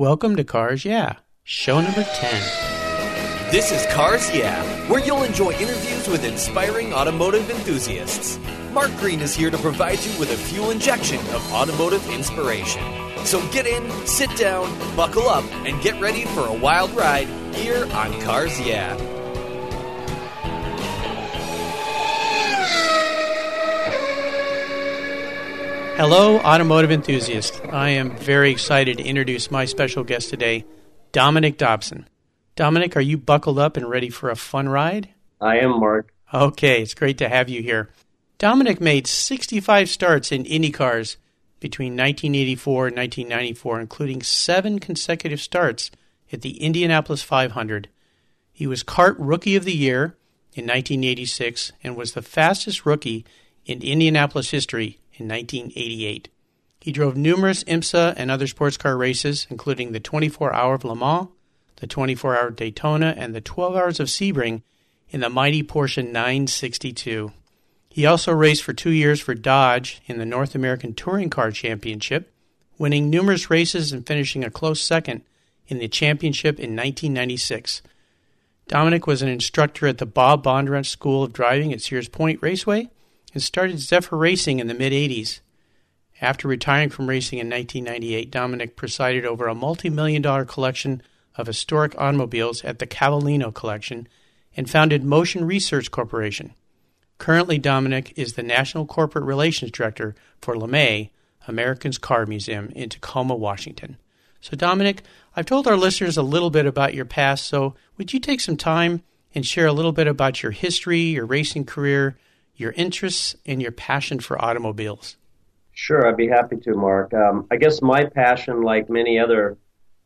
Welcome to Cars Yeah, show number 10. This is Cars Yeah, where you'll enjoy interviews with inspiring automotive enthusiasts. Mark Green is here to provide you with a fuel injection of automotive inspiration. So get in, sit down, buckle up, and get ready for a wild ride here on Cars Yeah. Hello, automotive enthusiasts. I am very excited to introduce my special guest today, Dominic Dobson. Dominic, are you buckled up and ready for a fun ride? I am, Mark. Okay, it's great to have you here. Dominic made 65 starts in Indy cars between 1984 and 1994, including seven consecutive starts at the Indianapolis 500. He was CART Rookie of the Year in 1986 and was the fastest rookie in Indianapolis history in 1988. He drove numerous IMSA and other sports car races, including the 24 Hour of Le Mans, the 24 Hour Daytona, and the 12 Hours of Sebring in the mighty Porsche 962. He also raced for two years for Dodge in the North American Touring Car Championship, winning numerous races and finishing a close second in the championship in 1996. Dominic was an instructor at the Bob Bondurant School of Driving at Sears Point Raceway and started Zephyr Racing in the mid 80s. After retiring from racing in 1998, Dominic presided over a multi million dollar collection of historic automobiles at the Cavallino Collection and founded Motion Research Corporation. Currently, Dominic is the National Corporate Relations Director for LeMay, America's Car Museum in Tacoma, Washington. So, Dominic, I've told our listeners a little bit about your past, so would you take some time and share a little bit about your history, your racing career, your interests, and your passion for automobiles. Sure, I'd be happy to, Mark. Um, I guess my passion, like many other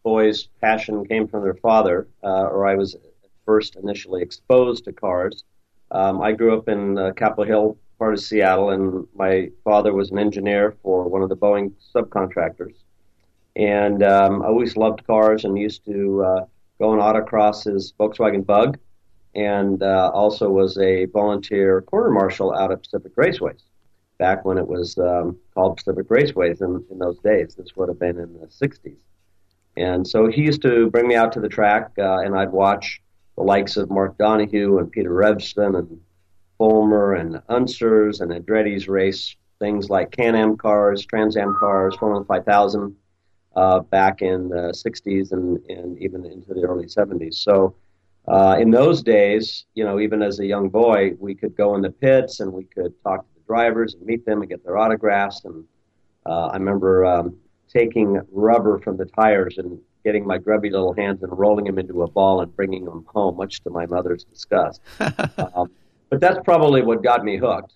boys' passion, came from their father, uh, or I was first initially exposed to cars. Um, I grew up in uh, Capitol Hill, part of Seattle, and my father was an engineer for one of the Boeing subcontractors. And um, I always loved cars and used to uh, go on autocross his Volkswagen Bug and uh, also was a volunteer quarter marshal out at Pacific Raceways back when it was um, called Pacific Raceways in, in those days. This would have been in the 60s. And so he used to bring me out to the track, uh, and I'd watch the likes of Mark Donohue and Peter Revson and Follmer and Unsers and Andretti's race things like Can-Am cars, Trans Am cars, Formula 5000 uh, back in the 60s and, and even into the early 70s. So uh, in those days, you know, even as a young boy, we could go in the pits and we could talk to the drivers and meet them and get their autographs. And uh, I remember um, taking rubber from the tires and getting my grubby little hands and rolling them into a ball and bringing them home, much to my mother's disgust. um, but that's probably what got me hooked.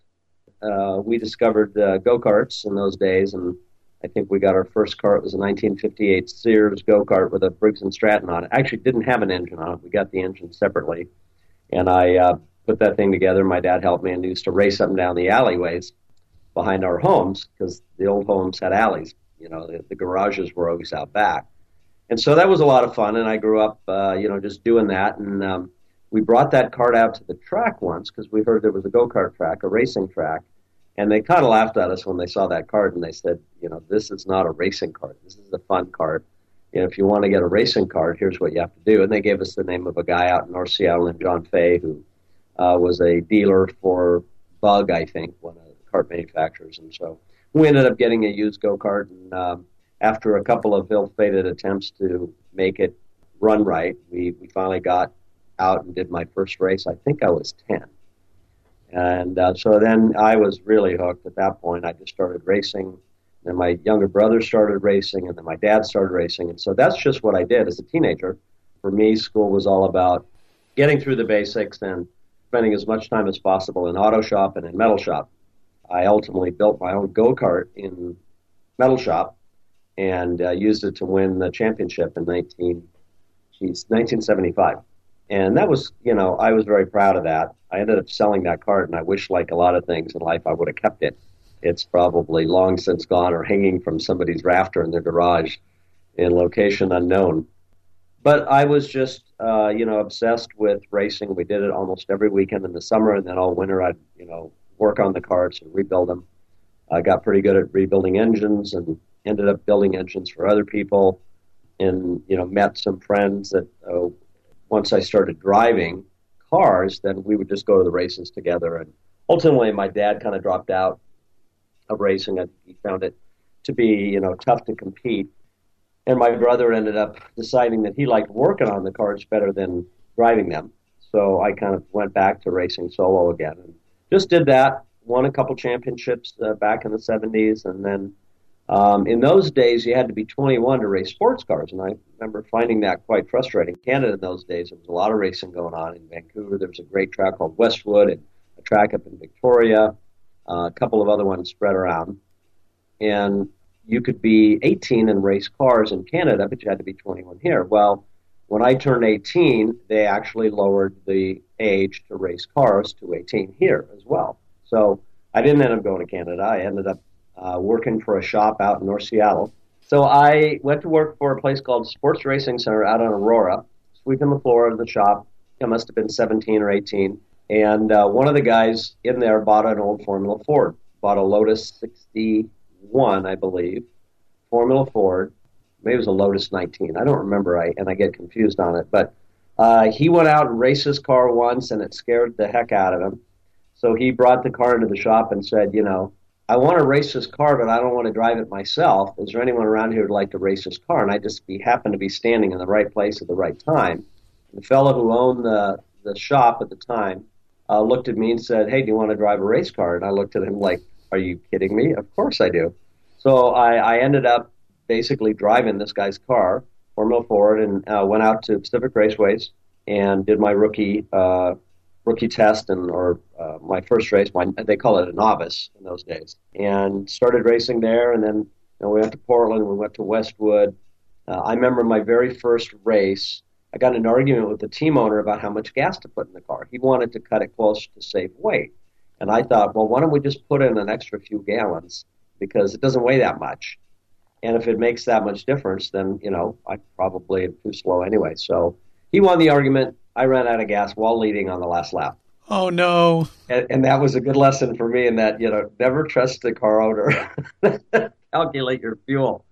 Uh, we discovered uh, go karts in those days, and I think we got our first car. It was a 1958 Sears go kart with a Briggs and Stratton on it. Actually, didn't have an engine on it. We got the engine separately, and I uh, put that thing together. My dad helped me and we used to race up and down the alleyways behind our homes because the old homes had alleys. You know, the, the garages were always out back, and so that was a lot of fun. And I grew up, uh, you know, just doing that. And um, we brought that cart out to the track once because we heard there was a go kart track, a racing track and they kind of laughed at us when they saw that card and they said, you know, this is not a racing card. This is a fun card. You know, if you want to get a racing card, here's what you have to do. And they gave us the name of a guy out in North Seattle named John Fay, who uh, was a dealer for Bug, I think, one of the kart manufacturers. And so we ended up getting a used go kart. And um, after a couple of ill fated attempts to make it run right, we, we finally got out and did my first race. I think I was 10 and uh, so then I was really hooked at that point. I just started racing. Then my younger brother started racing, and then my dad started racing. And so that's just what I did as a teenager. For me, school was all about getting through the basics and spending as much time as possible in auto shop and in metal shop. I ultimately built my own go kart in metal shop and uh, used it to win the championship in 19, geez, 1975 and that was you know I was very proud of that. I ended up selling that cart, and I wish, like a lot of things in life, I would have kept it. It's probably long since gone or hanging from somebody's rafter in their garage in location unknown. But I was just, uh, you know, obsessed with racing. We did it almost every weekend in the summer, and then all winter I'd, you know, work on the carts and rebuild them. I got pretty good at rebuilding engines and ended up building engines for other people and you know met some friends that uh, once I started driving cars, then we would just go to the races together. And ultimately, my dad kind of dropped out of racing. He found it to be you know tough to compete, and my brother ended up deciding that he liked working on the cars better than driving them. So I kind of went back to racing solo again, and just did that. Won a couple championships uh, back in the 70s, and then um, in those days, you had to be 21 to race sports cars, and I remember finding that quite frustrating. Canada in those days, there was a lot of racing going on in Vancouver. There was a great track called Westwood, and a track up in Victoria, uh, a couple of other ones spread around. And you could be 18 and race cars in Canada, but you had to be 21 here. Well, when I turned 18, they actually lowered the age to race cars to 18 here as well. So I didn't end up going to Canada. I ended up uh, working for a shop out in North Seattle. So I went to work for a place called Sports Racing Center out in Aurora, sweeping the floor of the shop. I must have been 17 or 18. And uh, one of the guys in there bought an old Formula Ford, bought a Lotus 61, I believe, Formula Ford. Maybe it was a Lotus 19. I don't remember, I, and I get confused on it. But uh, he went out and raced his car once, and it scared the heck out of him. So he brought the car into the shop and said, you know, I want to race this car, but I don't want to drive it myself. Is there anyone around here who'd like to race this car? And I just be happened to be standing in the right place at the right time. The fellow who owned the the shop at the time uh, looked at me and said, "Hey, do you want to drive a race car?" And I looked at him like, "Are you kidding me? Of course I do." So I, I ended up basically driving this guy's car, Formula Ford, and uh, went out to Pacific Raceways and did my rookie uh, rookie test and or uh, my first race. My they call it a novice in those days, and started racing there. And then you know, we went to Portland. We went to Westwood. Uh, I remember my very first race. I got an argument with the team owner about how much gas to put in the car. He wanted to cut it close to save weight, and I thought, well, why don't we just put in an extra few gallons because it doesn't weigh that much. And if it makes that much difference, then you know I probably too slow anyway. So he won the argument. I ran out of gas while leading on the last lap. Oh no! And, and that was a good lesson for me in that you know never trust the car owner. Calculate your fuel.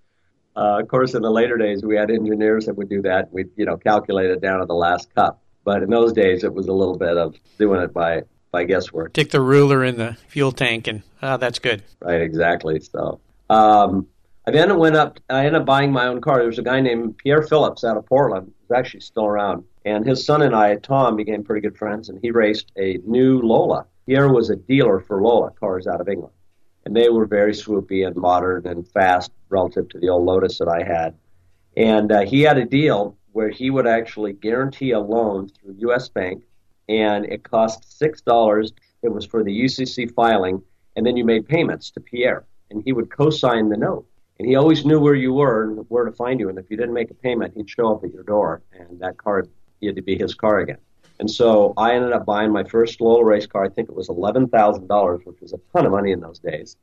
Uh, of course, in the later days, we had engineers that would do that. We'd you know calculate it down to the last cup. But in those days, it was a little bit of doing it by by guesswork. Stick the ruler in the fuel tank, and ah, that's good. Right, exactly. So um, I went up. I ended up buying my own car. There was a guy named Pierre Phillips out of Portland. He's actually still around. And his son and I, Tom, became pretty good friends, and he raced a new Lola. Pierre was a dealer for Lola cars out of England. And they were very swoopy and modern and fast relative to the old Lotus that I had. And uh, he had a deal where he would actually guarantee a loan through U.S. Bank, and it cost $6. It was for the UCC filing, and then you made payments to Pierre, and he would co sign the note. And he always knew where you were and where to find you. And if you didn't make a payment, he'd show up at your door, and that car he had to be his car again. And so I ended up buying my first Lola race car. I think it was eleven thousand dollars, which was a ton of money in those days.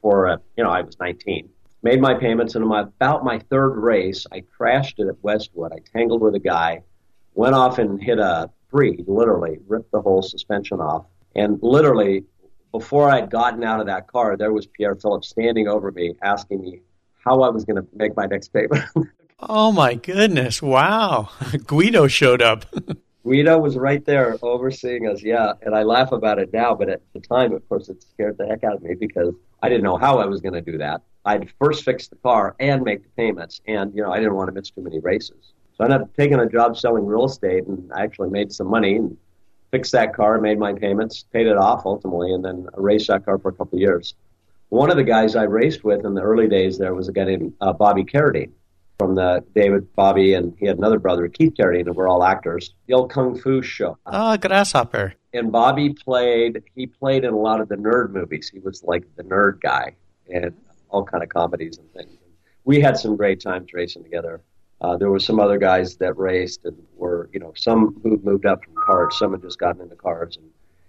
For uh, you know, I was nineteen. Made my payments, and about my third race, I crashed it at Westwood. I tangled with a guy, went off and hit a tree, literally ripped the whole suspension off, and literally before I'd gotten out of that car, there was Pierre Phillips standing over me, asking me how I was going to make my next payment. Oh my goodness! Wow, Guido showed up. Guido was right there overseeing us, yeah. And I laugh about it now, but at the time, of course, it scared the heck out of me because I didn't know how I was going to do that. I'd first fix the car and make the payments, and you know I didn't want to miss too many races. So I ended up taking a job selling real estate, and I actually made some money and fixed that car, made my payments, paid it off ultimately, and then raced that car for a couple of years. One of the guys I raced with in the early days there was a guy named uh, Bobby Carradine from the David, Bobby, and he had another brother, Keith Carradine, and we're all actors. The old Kung Fu show. Ah, Grasshopper. And Bobby played. He played in a lot of the nerd movies. He was like the nerd guy and all kind of comedies and things. We had some great times racing together. Uh, there were some other guys that raced and were, you know, some who moved up from cars, some had just gotten into cars, and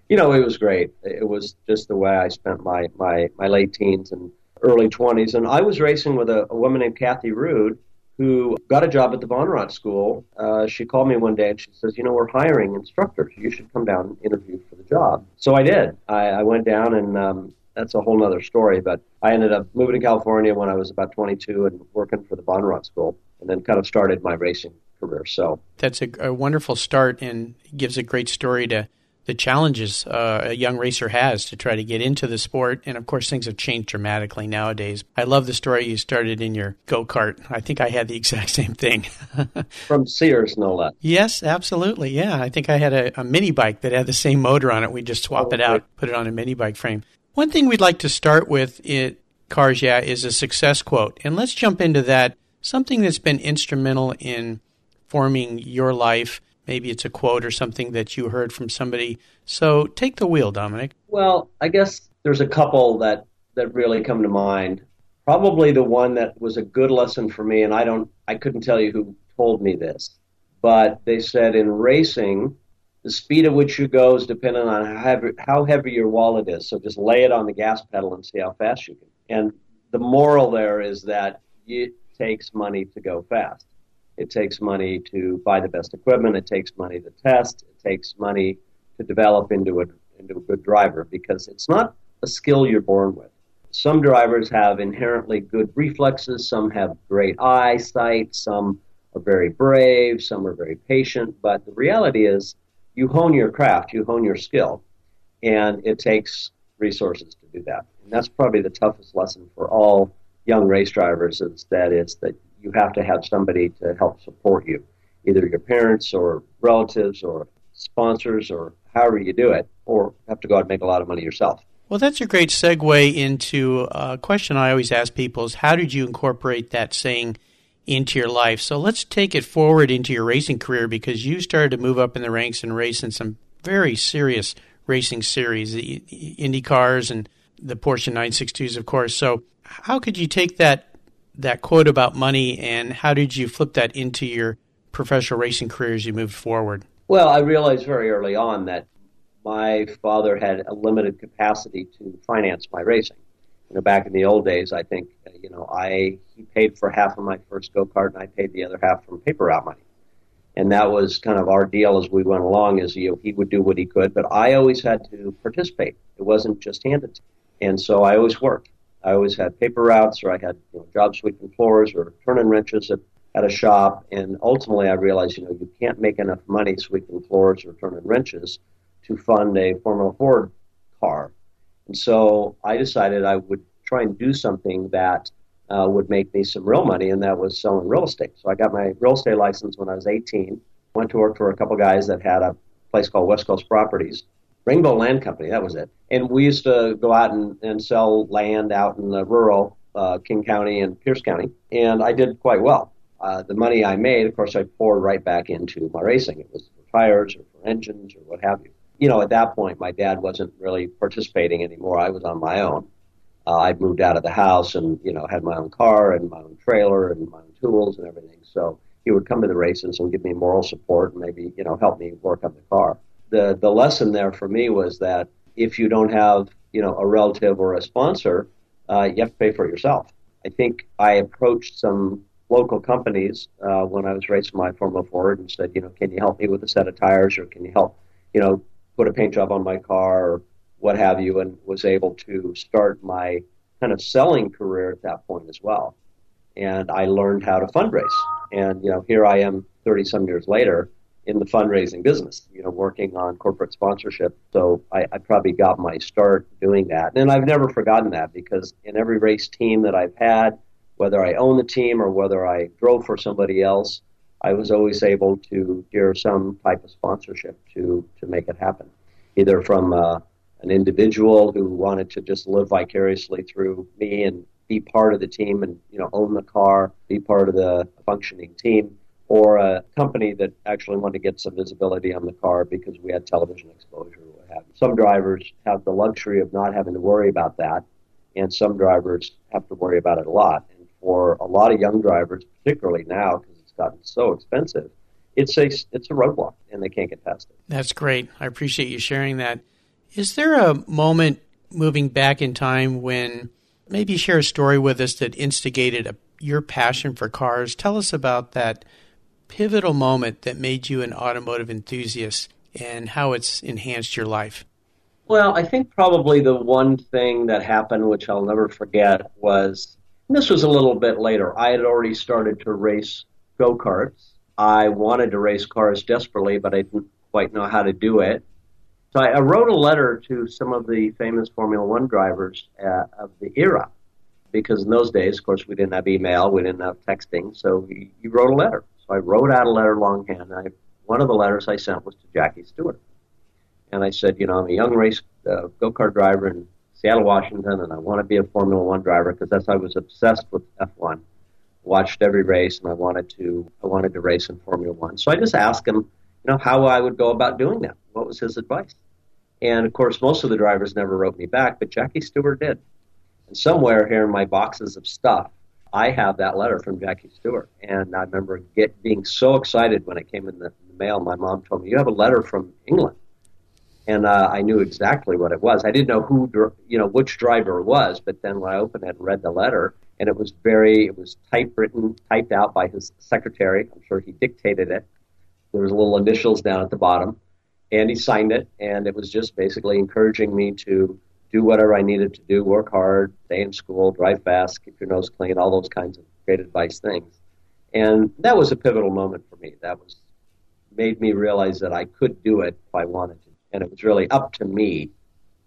you know, it was great. It was just the way I spent my my my late teens and early 20s. And I was racing with a, a woman named Kathy Rude, who got a job at the Bondurant School. Uh, she called me one day and she says, "You know, we're hiring instructors. You should come down and interview for the job." So I did. I, I went down, and um, that's a whole other story. But I ended up moving to California when I was about 22 and working for the Bondurant School. and then kind of started my racing career. So that's a, a wonderful start and gives a great story to the challenges uh, a young racer has to try to get into the sport. And of course, things have changed dramatically nowadays. I love the story you started in your go kart. I think I had the exact same thing. From Sears, no less. Yes, absolutely. Yeah, I think I had a, a, mini bike that had the same motor on it. We just swap oh, it out, put it on a mini bike frame. One thing we'd like to start with in Cars Yeah is a success quote. And let's jump into that. Something that's been instrumental in forming your life Maybe it's a quote or something that you heard from somebody. So take the wheel, Dominic. Well, I guess there's a couple that, that really come to mind. Probably the one that was a good lesson for me, and I don't, I couldn't tell you who told me this, but they said in racing, the speed at which you go is dependent on how heavy, how heavy your wallet is. So just lay it on the gas pedal and see how fast you can. And the moral there is that it takes money to go fast. It takes money to buy the best equipment. It takes money to test. It takes money to develop into a, into a good driver because it's not a skill you're born with. Some drivers have inherently good reflexes. Some have great eyesight. Some are very brave. Some are very patient. But the reality is, you hone your craft, you hone your skill, and it takes resources to do that. And that's probably the toughest lesson for all young race drivers is that is that you have to have somebody to help support you, either your parents or relatives or sponsors or however you do it, or have to go out and make a lot of money yourself. Well, that's a great segue into a question I always ask people is how did you incorporate that saying into your life? So let's take it forward into your racing career because you started to move up in the ranks and race in some very serious racing series, the Indy cars and the Porsche 962s, of course. So how could you take that that quote about money, and how did you flip that into your professional racing career as you moved forward? Well, I realized very early on that my father had a limited capacity to finance my racing. You know, back in the old days, I think you know I he paid for half of my first go kart, and I paid the other half from paper route money. And that was kind of our deal as we went along. Is you know, he would do what he could, but I always had to participate. It wasn't just handed to me, and so I always worked. I always had paper routes, or I had you know, job sweeping floors, or turning wrenches at, at a shop. And ultimately, I realized, you know, you can't make enough money sweeping floors or turning wrenches to fund a Formula Ford car. And so I decided I would try and do something that uh, would make me some real money, and that was selling real estate. So I got my real estate license when I was 18. Went to work for a couple guys that had a place called West Coast Properties, Rainbow Land Company, that was it. And we used to go out and, and sell land out in the rural uh, King County and Pierce County, and I did quite well. Uh, the money I made, of course, I poured right back into my racing. It was for tires or for engines or what have you. You know, at that point, my dad wasn't really participating anymore. I was on my own. Uh, I'd moved out of the house and, you know, had my own car and my own trailer and my own tools and everything. So he would come to the races and give me moral support and maybe, you know, help me work on the car the the lesson there for me was that if you don't have you know a relative or a sponsor, uh, you have to pay for it yourself. I think I approached some local companies uh, when I was racing my Formula Ford and said, you know, can you help me with a set of tires, or can you help, you know, put a paint job on my car, or what have you, and was able to start my kind of selling career at that point as well. And I learned how to fundraise. And you know, here I am, thirty some years later, in the fundraising business, you know, working on corporate sponsorship. So I, I, probably got my start doing that. And I've never forgotten that because in every race team that I've had, whether I own the team or whether I drove for somebody else, I was always able to gear some type of sponsorship to, to make it happen, either from uh, an individual who wanted to just live vicariously through me and be part of the team and you know own the car, be part of the functioning team, or a company that actually wanted to get some visibility on the car because we had television exposure or have. Some drivers have the luxury of not having to worry about that, and some drivers have to worry about it a lot. And for a lot of young drivers, particularly now because it's gotten so expensive, it's a it's a roadblock, and they can't get past it. That's great. I appreciate you sharing that. Is there a moment moving back in time when maybe share a story with us that instigated a, your passion for cars? Tell us about that pivotal moment that made you an automotive enthusiast and how it's enhanced your life? Well, I think probably the one thing that happened, which I'll never forget, was This was a little bit later. I had already started to race go karts. I wanted to race cars desperately, but I didn't quite know how to do it. So I, wrote a letter to some of the famous Formula One drivers uh, of the era, because in those days, of course, we didn't have email, we didn't have texting, so you wrote a letter. So I wrote out a letter longhand. I, one of the letters I sent was to Jackie Stewart, and I said, you know, I'm a young race uh, go kart driver in Seattle, Washington, and I want to be a Formula One driver because that's I was obsessed with F1. Watched every race, and I wanted to I wanted to race in Formula One. So I just asked him, you know, how I would go about doing that. What was his advice? And of course, most of the drivers never wrote me back, but Jackie Stewart did. And somewhere here in my boxes of stuff, I have that letter from Jackie Stewart. And I remember get, being so excited when it came in the, mail. My mom told me, "You have a letter from England." and uh, I knew exactly what it was. I didn't know who, you know, which driver it was, but then when I opened it and read the letter, and it was very, it was typewritten, typed out by his secretary. I'm sure he dictated it. There was little initials down at the bottom, and he signed it, and it was just basically encouraging me to do whatever I needed to do, work hard, stay in school, drive fast, keep your nose clean, all those kinds of great advice things. And that was a pivotal moment for me. That was made me realize that I could do it if I wanted to and it was really up to me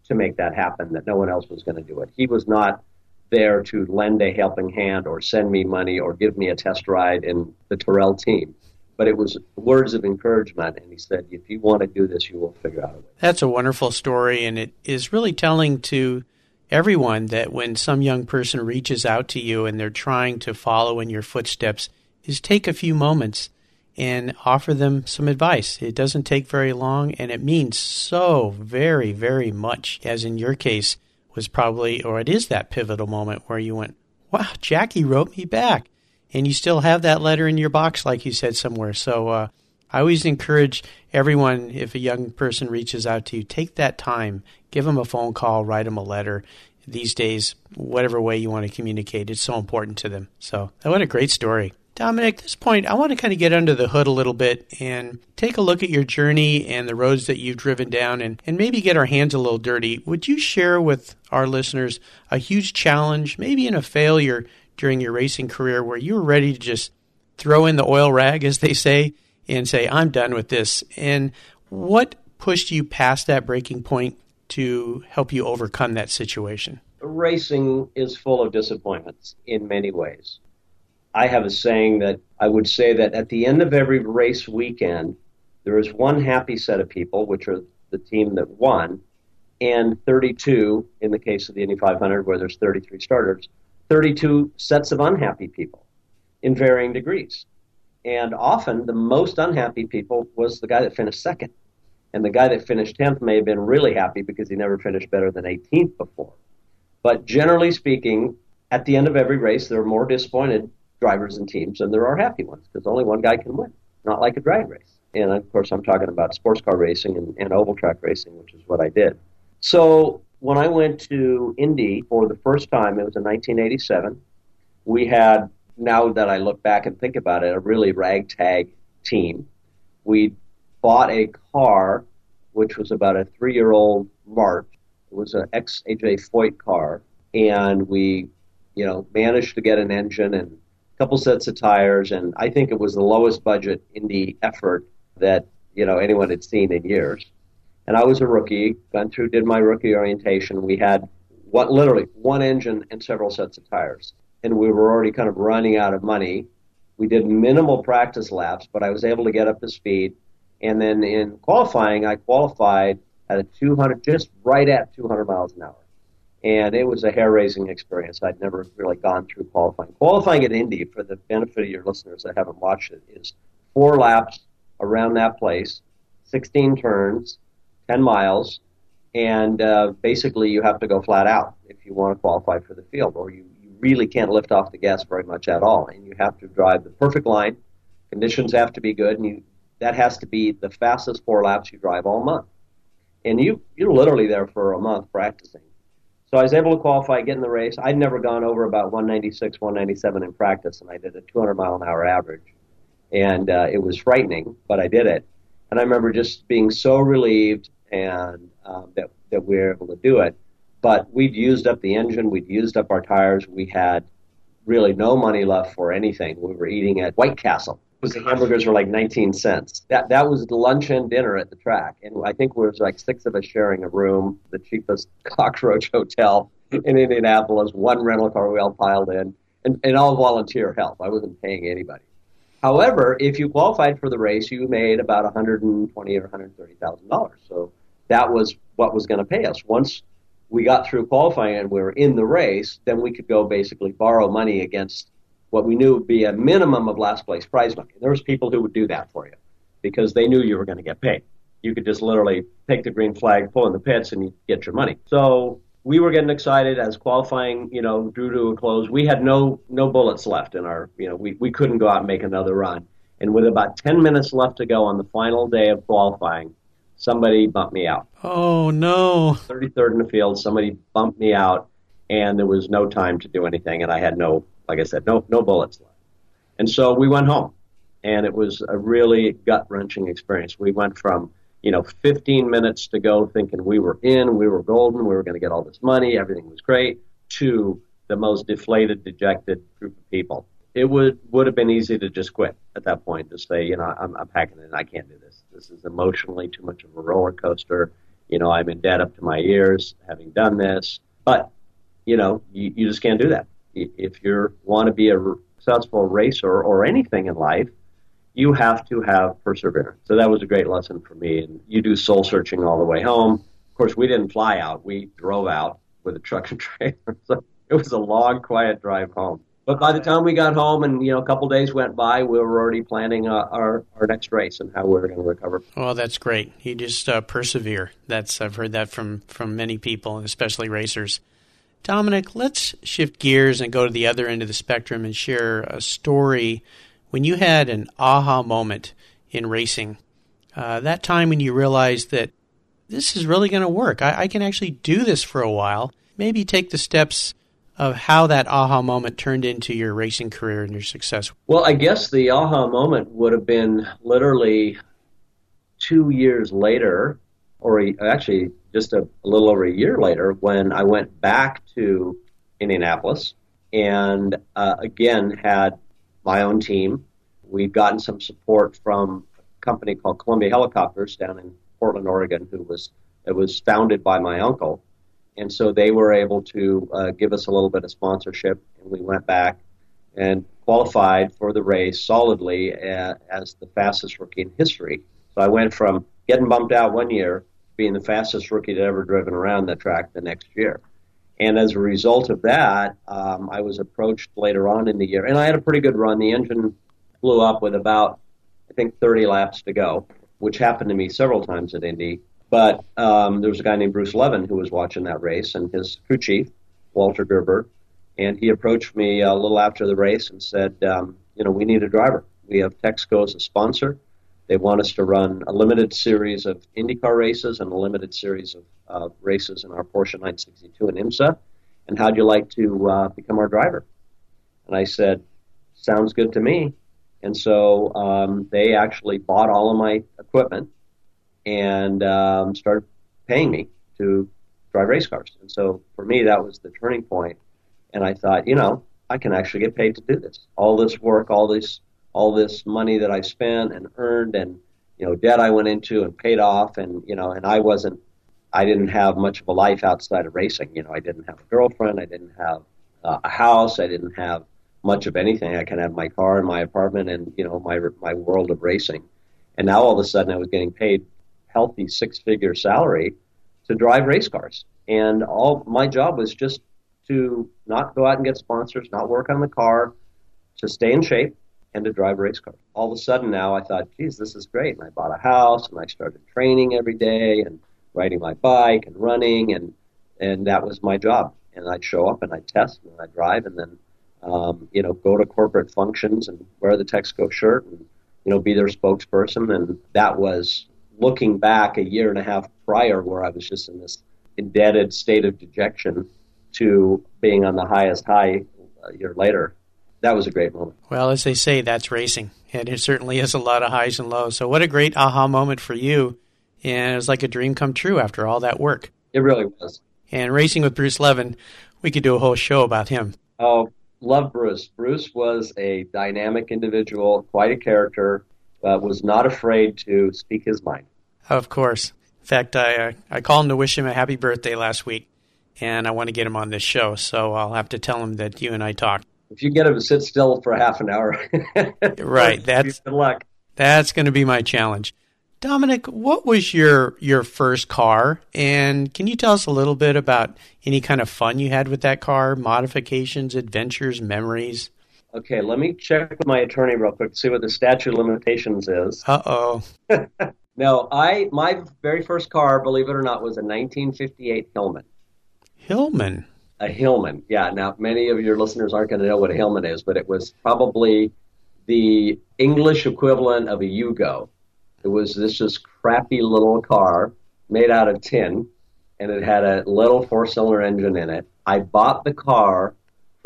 to make that happen. That no one else was going to do it. He was not there to lend a helping hand or send me money or give me a test ride in the Tyrrell team. But it was words of encouragement, and he said, "If you want to do this, you will figure out a way." That's a wonderful story, and it is really telling to everyone that when some young person reaches out to you and they're trying to follow in your footsteps, is take a few moments and offer them some advice. It doesn't take very long and it means so very, very much, as in your case was probably, or it is that pivotal moment where you went, wow, Jackie wrote me back. And you still have that letter in your box, like you said somewhere. So uh, I always encourage everyone, if a young person reaches out to you, take that time, give them a phone call, write them a letter. These days, whatever way you want to communicate, it's so important to them. So, what a great story. Dominic, at this point, I want to kind of get under the hood a little bit and take a look at your journey and the roads that you've driven down and, and maybe get our hands a little dirty. Would you share with our listeners a huge challenge, maybe in a failure during your racing career where you were ready to just throw in the oil rag, as they say, and say, I'm done with this? And what pushed you past that breaking point to help you overcome that situation? Racing is full of disappointments in many ways. I have a saying that I would say that at the end of every race weekend, there is one happy set of people, which are the team that won, and 32 in the case of the Indy 500, where there's 33 starters, 32 sets of unhappy people in varying degrees. And often the most unhappy people was the guy that finished second. And the guy that finished 10th may have been really happy because he never finished better than 18th before. But generally speaking, at the end of every race, there are more disappointed drivers and teams, than there are happy ones because only one guy can win, not like a drag race. And of course, I'm talking about sports car racing and, and oval track racing, which is what I did. So when I went to Indy for the first time, it was in 1987. We had, now that I look back and think about it, a really ragtag team. We bought a car, which was about a three year old March. It was an ex AJ Foyt car, and we, you know, managed to get an engine and a couple sets of tires, and I think it was the lowest budget Indy effort that you know anyone had seen in years. And I was a rookie, went through, did my rookie orientation. We had what literally one engine and several sets of tires, and we were already kind of running out of money. We did minimal practice laps, but I was able to get up to speed. And then in qualifying, I qualified at a 200, just right at 200 miles an hour and it was a hair raising experience. I'd never really gone through qualifying. Qualifying at Indy, for the benefit of your listeners that haven't watched it, is four laps around that place, 16 turns, 10 miles, and uh, basically you have to go flat out if you want to qualify for the field, or you, you really can't lift off the gas very much at all, and you have to drive the perfect line. Conditions have to be good, and you, that has to be the fastest four laps you drive all month. And you, you're literally there for a month practicing so I was able to qualify, get in the race. I'd never gone over about 196, 197 in practice, and I did a 200 mile an hour average. And uh, it was frightening, but I did it. And I remember just being so relieved and um, that, that we were able to do it. But we'd used up the engine, we'd used up our tires, we had really no money left for anything. We were eating at White Castle. Was the hamburgers were like 19 cents. That that was the lunch and dinner at the track, and I think there was like six of us sharing a room. The cheapest cockroach hotel in Indianapolis. One rental car we all piled in, and, and all volunteer help. I wasn't paying anybody. However, if you qualified for the race, you made about 120 or 130 thousand dollars. So that was what was going to pay us. Once we got through qualifying and we were in the race, then we could go basically borrow money against what we knew would be a minimum of last place prize money. There was people who would do that for you because they knew you were going to get paid. You could just literally take the green flag, pull in the pits, and you get your money. So we were getting excited as qualifying, you know, drew to a close. We had no no bullets left in our, you know, we, we couldn't go out and make another run. And with about 10 minutes left to go on the final day of qualifying, somebody bumped me out. Oh, no. 33rd in the field, somebody bumped me out, and there was no time to do anything, and I had no, like I said, no, no bullets left. And so we went home, and it was a really gut wrenching experience. We went from, you know, 15 minutes to go thinking we were in, we were golden, we were going to get all this money, everything was great, to the most deflated, dejected group of people. It would would have been easy to just quit at that point, to say, you know, I'm, I'm packing it, I can't do this. This is emotionally too much of a roller coaster. You know, I'm in debt up to my ears having done this. But, you know, you, you just can't do that. If you want to be a successful racer or anything in life, you have to have perseverance. So that was a great lesson for me. And you do soul searching all the way home. Of course, we didn't fly out. We drove out with a truck and trailer. So it was a long, quiet drive home. But by the time we got home and you know a couple days went by, we were already planning uh, our our next race and how we were going to recover. Well, that's great. You just uh, persevere. That's I've heard that from from many people, especially racers. Dominic, let's shift gears and go to the other end of the spectrum and share a story when you had an aha moment in racing. Uh, that time when you realized that this is really going to work. I, I can actually do this for a while. Maybe take the steps of how that aha moment turned into your racing career and your success? Well, I guess the aha moment would have been literally two years later, or actually just a, a little over a year later, when I went back to Indianapolis and uh, again had my own team. We'd gotten some support from a company called Columbia Helicopters down in Portland, Oregon, who was it was founded by my uncle and so they were able to uh, give us a little bit of sponsorship, and we went back and qualified for the race solidly uh, as the fastest rookie in history. So I went from getting bumped out one year being the fastest rookie that ever driven around the track the next year. And as a result of that, um, I was approached later on in the year, and I had a pretty good run. The engine blew up with about, I think, 30 laps to go, which happened to me several times at Indy. But um, there was a guy named Bruce Leven who was watching that race, and his crew chief, Walter Gerber, and he approached me a little after the race and said, um, you know, we need a driver. We have Texaco as a sponsor. They want us to run a limited series of IndyCar races and a limited series of uh, races in our Porsche 962 and IMSA. And how'd you like to uh, become our driver? And I said, sounds good to me. And so um, they actually bought all of my equipment and um, started paying me to drive race cars. And so for me, that was the turning point. And I thought, you know, I can actually get paid to do this. All this work, all this, all this money that I spent and earned, and you know, debt I went into and paid off, and you know, and I wasn't, I didn't have much of a life outside of racing. You know, I didn't have a girlfriend, I didn't have uh, a house, I didn't have much of anything. I can have my car and my apartment, and you know, my my world of racing. And now all of a sudden, I was getting paid healthy six figure salary to drive race cars. And all my job was just to not go out and get sponsors, not work on the car, to stay in shape and to drive race cars. All of a sudden now I thought, geez, this is great. And I bought a house and I started training every day and riding my bike and running and and that was my job. And I'd show up and I'd test and I'd drive and then um, you know, go to corporate functions and wear the Texaco shirt and, you know, be their spokesperson. And that was looking back a year and a half prior, where I was just in this indebted state of dejection, to being on the highest high a year later. That was a great moment. Well, as they say, that's racing. And it certainly is a lot of highs and lows. So, what a great aha moment for you. And it was like a dream come true after all that work. It really was. And racing with Bruce Leven, we could do a whole show about him. Oh, Love Bruce. Bruce was a dynamic individual, quite a character, uh, was not afraid to speak his mind. Of course. In fact, I, uh, I called him to wish him a happy birthday last week, and I want to get him on this show, so I'll have to tell him that you and I talked. If you get him to sit still for half an hour, right? That's good luck. That's going to be my challenge. Dominic, what was your your first car, and can you tell us a little bit about any kind of fun you had with that car, modifications, adventures, memories? Okay, let me check with my attorney real quick to see what the statute of limitations is. Uh oh. no, I my very first car, believe it or not, was a 1958 Hillman. Hillman. A Hillman, yeah. Now, many of your listeners aren't going to know what a Hillman is, but it was probably the English equivalent of a Yugo. It was this just crappy little car made out of tin, and it had a little four-cylinder engine in it. I bought the car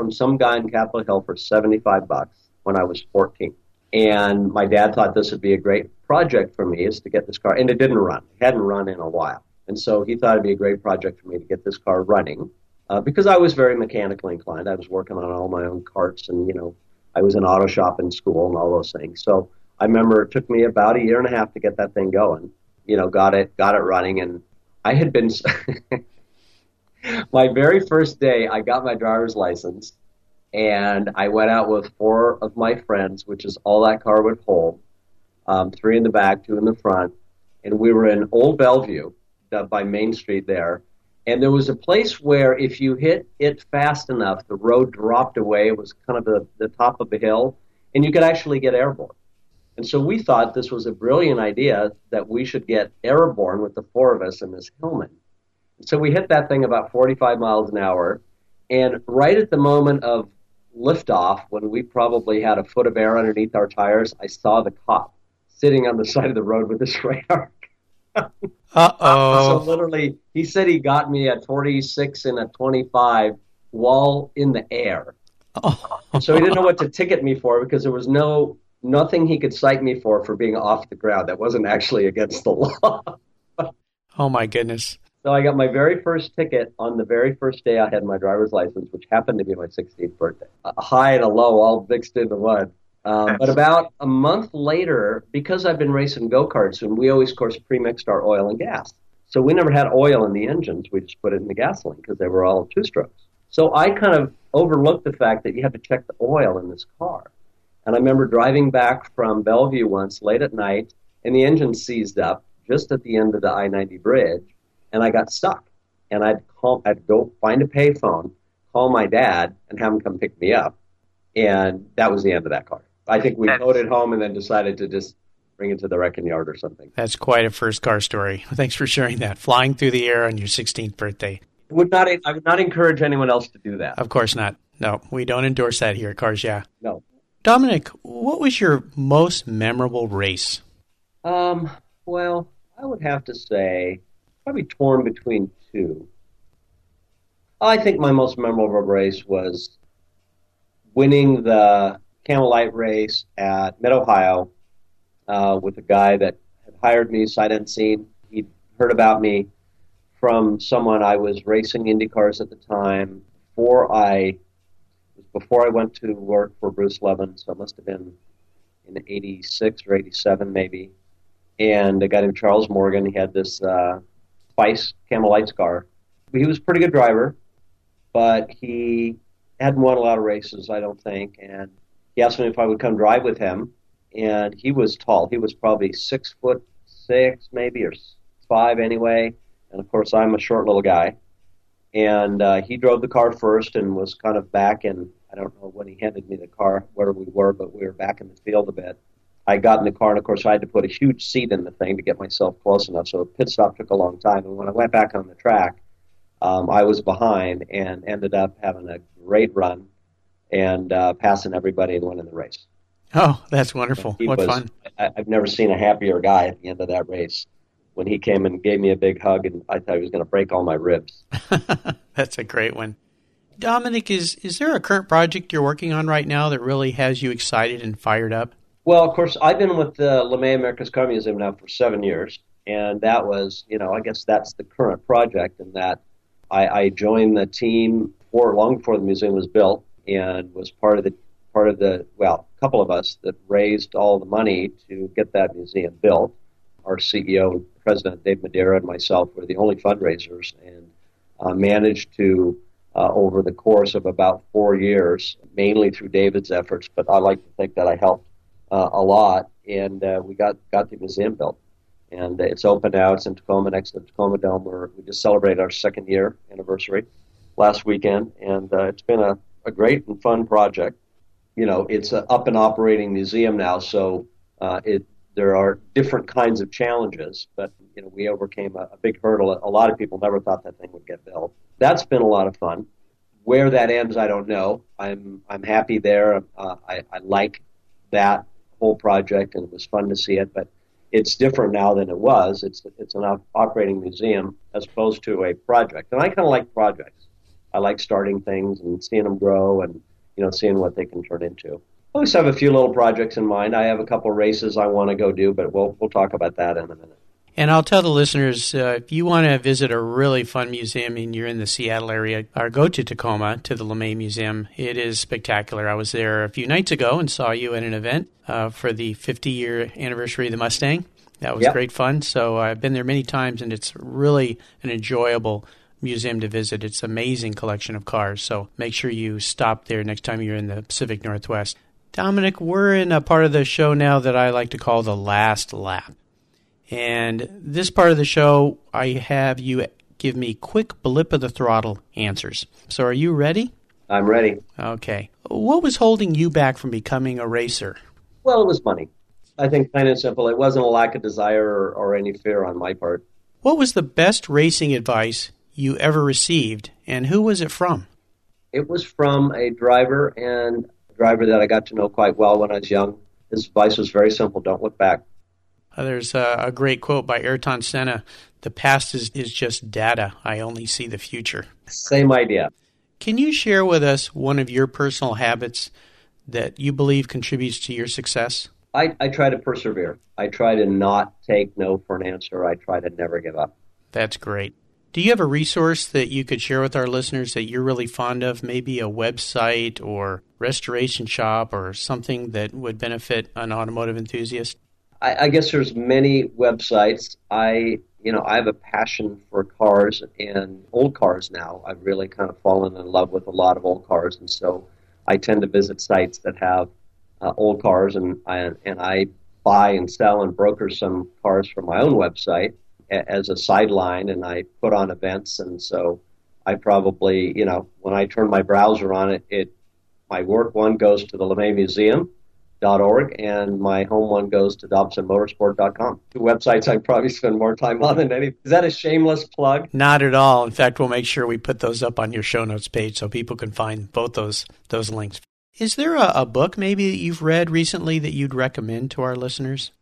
from some guy in Capitol Hill for 75 bucks when I was 14. And my dad thought this would be a great project for me is to get this car, and it didn't run. It hadn't run in a while. And so he thought it'd be a great project for me to get this car running uh, because I was very mechanically inclined. I was working on all my own carts and, you know, I was in auto shop in school and all those things. So I remember it took me about a year and a half to get that thing going. You know, got it, got it running, and I had been. my very first day, I got my driver's license, and I went out with four of my friends, which is all that car would hold. Um, three in the back, two in the front, and we were in Old Bellevue uh, by Main Street there. And there was a place where if you hit it fast enough, the road dropped away. It was kind of the, the top of a hill, and you could actually get airborne. And so we thought this was a brilliant idea that we should get airborne with the four of us in this Hillman. So we hit that thing about 45 miles an hour, and right at the moment of liftoff, when we probably had a foot of air underneath our tires, I saw the cop sitting on the side of the road with his radar uh oh. So literally, he said he got me at 46 and a 25 while in the air. Oh. So he didn't know what to ticket me for because there was no nothing he could cite me for for being off the ground. That wasn't actually against the law. oh my goodness. So I got my very first ticket on the very first day I had my driver's license, which happened to be my 16th birthday. A high and a low all mixed into one. Um, but about a month later, because I've been racing go karts, and we always, of course, pre-mixed our oil and gas. So we never had oil in the engines. We just put it in the gasoline because they were all two strokes. So I kind of overlooked the fact that you had to check the oil in this car. And I remember driving back from Bellevue once late at night, and the engine seized up just at the end of the I 90 bridge, and I got stuck. And I'd, call, I'd go find a payphone, call my dad, and have him come pick me up. And that was the end of that car. I think we towed it home and then decided to just bring it to the wrecking yard or something. That's quite a first car story. Thanks for sharing that. Flying through the air on your 16th birthday. Would not I would not encourage anyone else to do that. Of course not. No, we don't endorse that here at Cars Yeah. No. Dominic, what was your most memorable race? Um, well, I would have to say probably torn between two. I think my most memorable race was winning the Camel Light race at Mid Ohio uh, with a guy that had hired me sight unseen. He'd heard about me from someone I was racing Indy cars at the time before I before I went to work for Bruce Leven, so it must have been in '86 or '87 maybe. And a guy named Charles Morgan, he had this uh, Spice Camel Lights car. He was a pretty good driver, but he hadn't won a lot of races, I don't think, and he asked me if I would come drive with him, and he was tall. He was probably six foot six, maybe or five anyway. And of course, I'm a short little guy. And uh, he drove the car first and was kind of back in. I don't know when he handed me the car where we were, but we were back in the field a bit. I got in the car, and of course, I had to put a huge seat in the thing to get myself close enough. So a pit stop took a long time. And when I went back on the track, um, I was behind and ended up having a great run and uh, passing everybody and winning the race. Oh, that's wonderful! What was, fun! I, I've never seen a happier guy at the end of that race when he came and gave me a big hug, and I thought he was going to break all my ribs. that's a great one. Dominic, is is there a current project you're working on right now that really has you excited and fired up? Well, of course, I've been with the LeMay America's Car Museum now for seven years, and that was, you know, I guess that's the current project, in that I, I joined the team for long before the museum was built and was part of the part of the well, a couple of us that raised all the money to get that museum built. Our CEO and president Dave Madeira and myself were the only fundraisers, and uh, managed to uh, over the course of about four years, mainly through David's efforts, but I like to think that I helped uh, a lot, and uh, we got got the museum built, and it's open now. It's in Tacoma, next to the Tacoma Dome. Where we just celebrated our second year anniversary last weekend, and uh, it's been a, a great and fun project. You know, it's an up and operating museum now, so uh, it there are different kinds of challenges, but you know we overcame a, a big hurdle. A lot of people never thought that thing would get built. That's been a lot of fun. Where that ends, I don't know. I'm I'm happy there. Uh, I, I like that whole project, and it was fun to see it. But it's different now than it was. It's it's an operating museum as opposed to a project, and I kind of like projects. I like starting things and seeing them grow, and you know seeing what they can turn into. I always have a few little projects in mind. I have a couple races I want to go do, but we'll we'll talk about that in a minute. And I'll tell the listeners uh, if you want to visit a really fun museum and you're in the Seattle area, or go to Tacoma to the LeMay Museum. It is spectacular. I was there a few nights ago and saw you at an event uh, for the 50 year anniversary of the Mustang. That was yep. great fun. So I've been there many times and it's really an enjoyable museum to visit. It's an amazing collection of cars. So make sure you stop there next time you're in the Pacific Northwest. Dominic, we're in a part of the show now that I like to call the last lap. And this part of the show, I have you give me quick blip of the throttle answers. So are you ready? I'm ready. Okay. What was holding you back from becoming a racer? Well, it was money. I think plain and simple. It wasn't a lack of desire or, or any fear on my part. What was the best racing advice you ever received, and who was it from? It was from a driver and a driver that I got to know quite well when I was young. His advice was very simple don't look back. Uh, there's a, a, great quote by Ayrton Senna The past is, is just data. I only see the future. Same idea. Can you share with us one of your personal habits that you believe contributes to your success? I, I try to persevere. I try to not take no for an answer. I try to never give up. That's great. Do you have a resource that you could share with our listeners that you're really fond of? Maybe a website or restoration shop or something that would benefit an automotive enthusiast? I, I guess there's many websites. I you know I have a passion for cars and old cars now. I've really kind of fallen in love with a lot of old cars, and so I tend to visit sites that have uh, old cars, and I, and I buy and sell and broker some cars from my own website as a sideline and I put on events. And so I probably, you know, when I turn my browser on it, it my work one goes to the LeMay Museum. Dot org and my home one goes to DobsonMotorsport.com. Two websites I probably spend more time on than any. Is that a shameless plug? Not at all. In fact, we'll make sure we put those up on your show notes page so people can find both those those links. Is there a, a book maybe that you've read recently that you'd recommend to our listeners?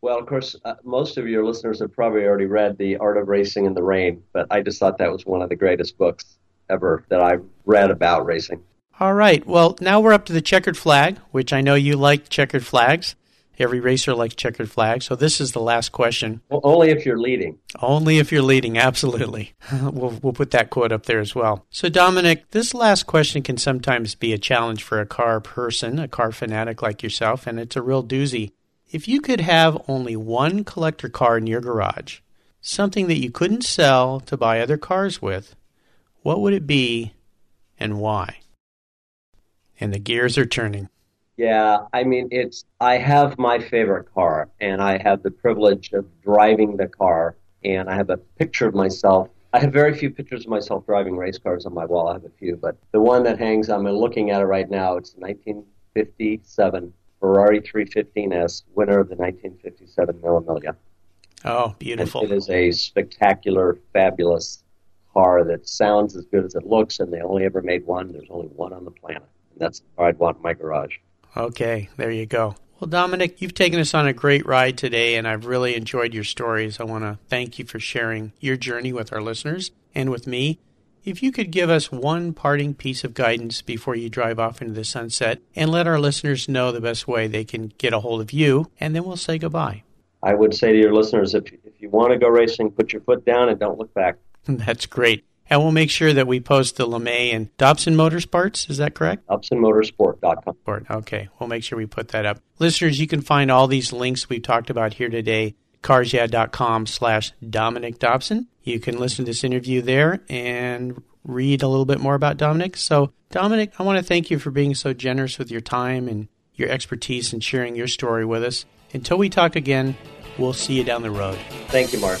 Well, of course, uh, most of your listeners have probably already read The Art of Racing in the Rain, but I just thought that was one of the greatest books ever that I read about racing. All right. Well, now we're up to the checkered flag, which I know you like checkered flags. Every racer likes checkered flags. So this is the last question. Well, only if you're leading. Only if you're leading, absolutely. we'll, we'll put that quote up there as well. So, Dominic, this last question can sometimes be a challenge for a car person, a car fanatic like yourself, and it's a real doozy. If you could have only one collector car in your garage, something that you couldn't sell to buy other cars with, what would it be and why? And the gears are turning. Yeah, I mean, it's. I have my favorite car, and I have the privilege of driving the car, and I have a picture of myself. I have very few pictures of myself driving race cars on my wall. I have a few, but the one that hangs, I'm looking at it right now. It's 1957 Ferrari 315S, winner of the 1957 Mille Miglia. Oh, beautiful. And it is a spectacular, fabulous car that sounds as good as it looks, and they only ever made one. There's only one on the planet. That's car I'd want my garage. Okay, there you go. Well, Dominic, you've taken us on a great ride today, and I've really enjoyed your stories. I want to thank you for sharing your journey with our listeners and with me. If you could give us one parting piece of guidance before you drive off into the sunset and let our listeners know the best way they can get a hold of you, and then we'll say goodbye. I would say to your listeners if, if you want to go racing, put your foot down and don't look back. That's great. And we'll make sure that we post the LeMay and Dobson Motorsports. Is that correct? DobsonMotorsport.com. Okay, we'll make sure we put that up. Listeners, you can find all these links we've talked about here today carsyeah.com slash Dominic Dobson. You can listen to this interview there and read a little bit more about Dominic. So, Dominic, I want to thank you for being so generous with your time and your expertise and sharing your story with us. Until we talk again, we'll see you down the road. Thank you, Mark.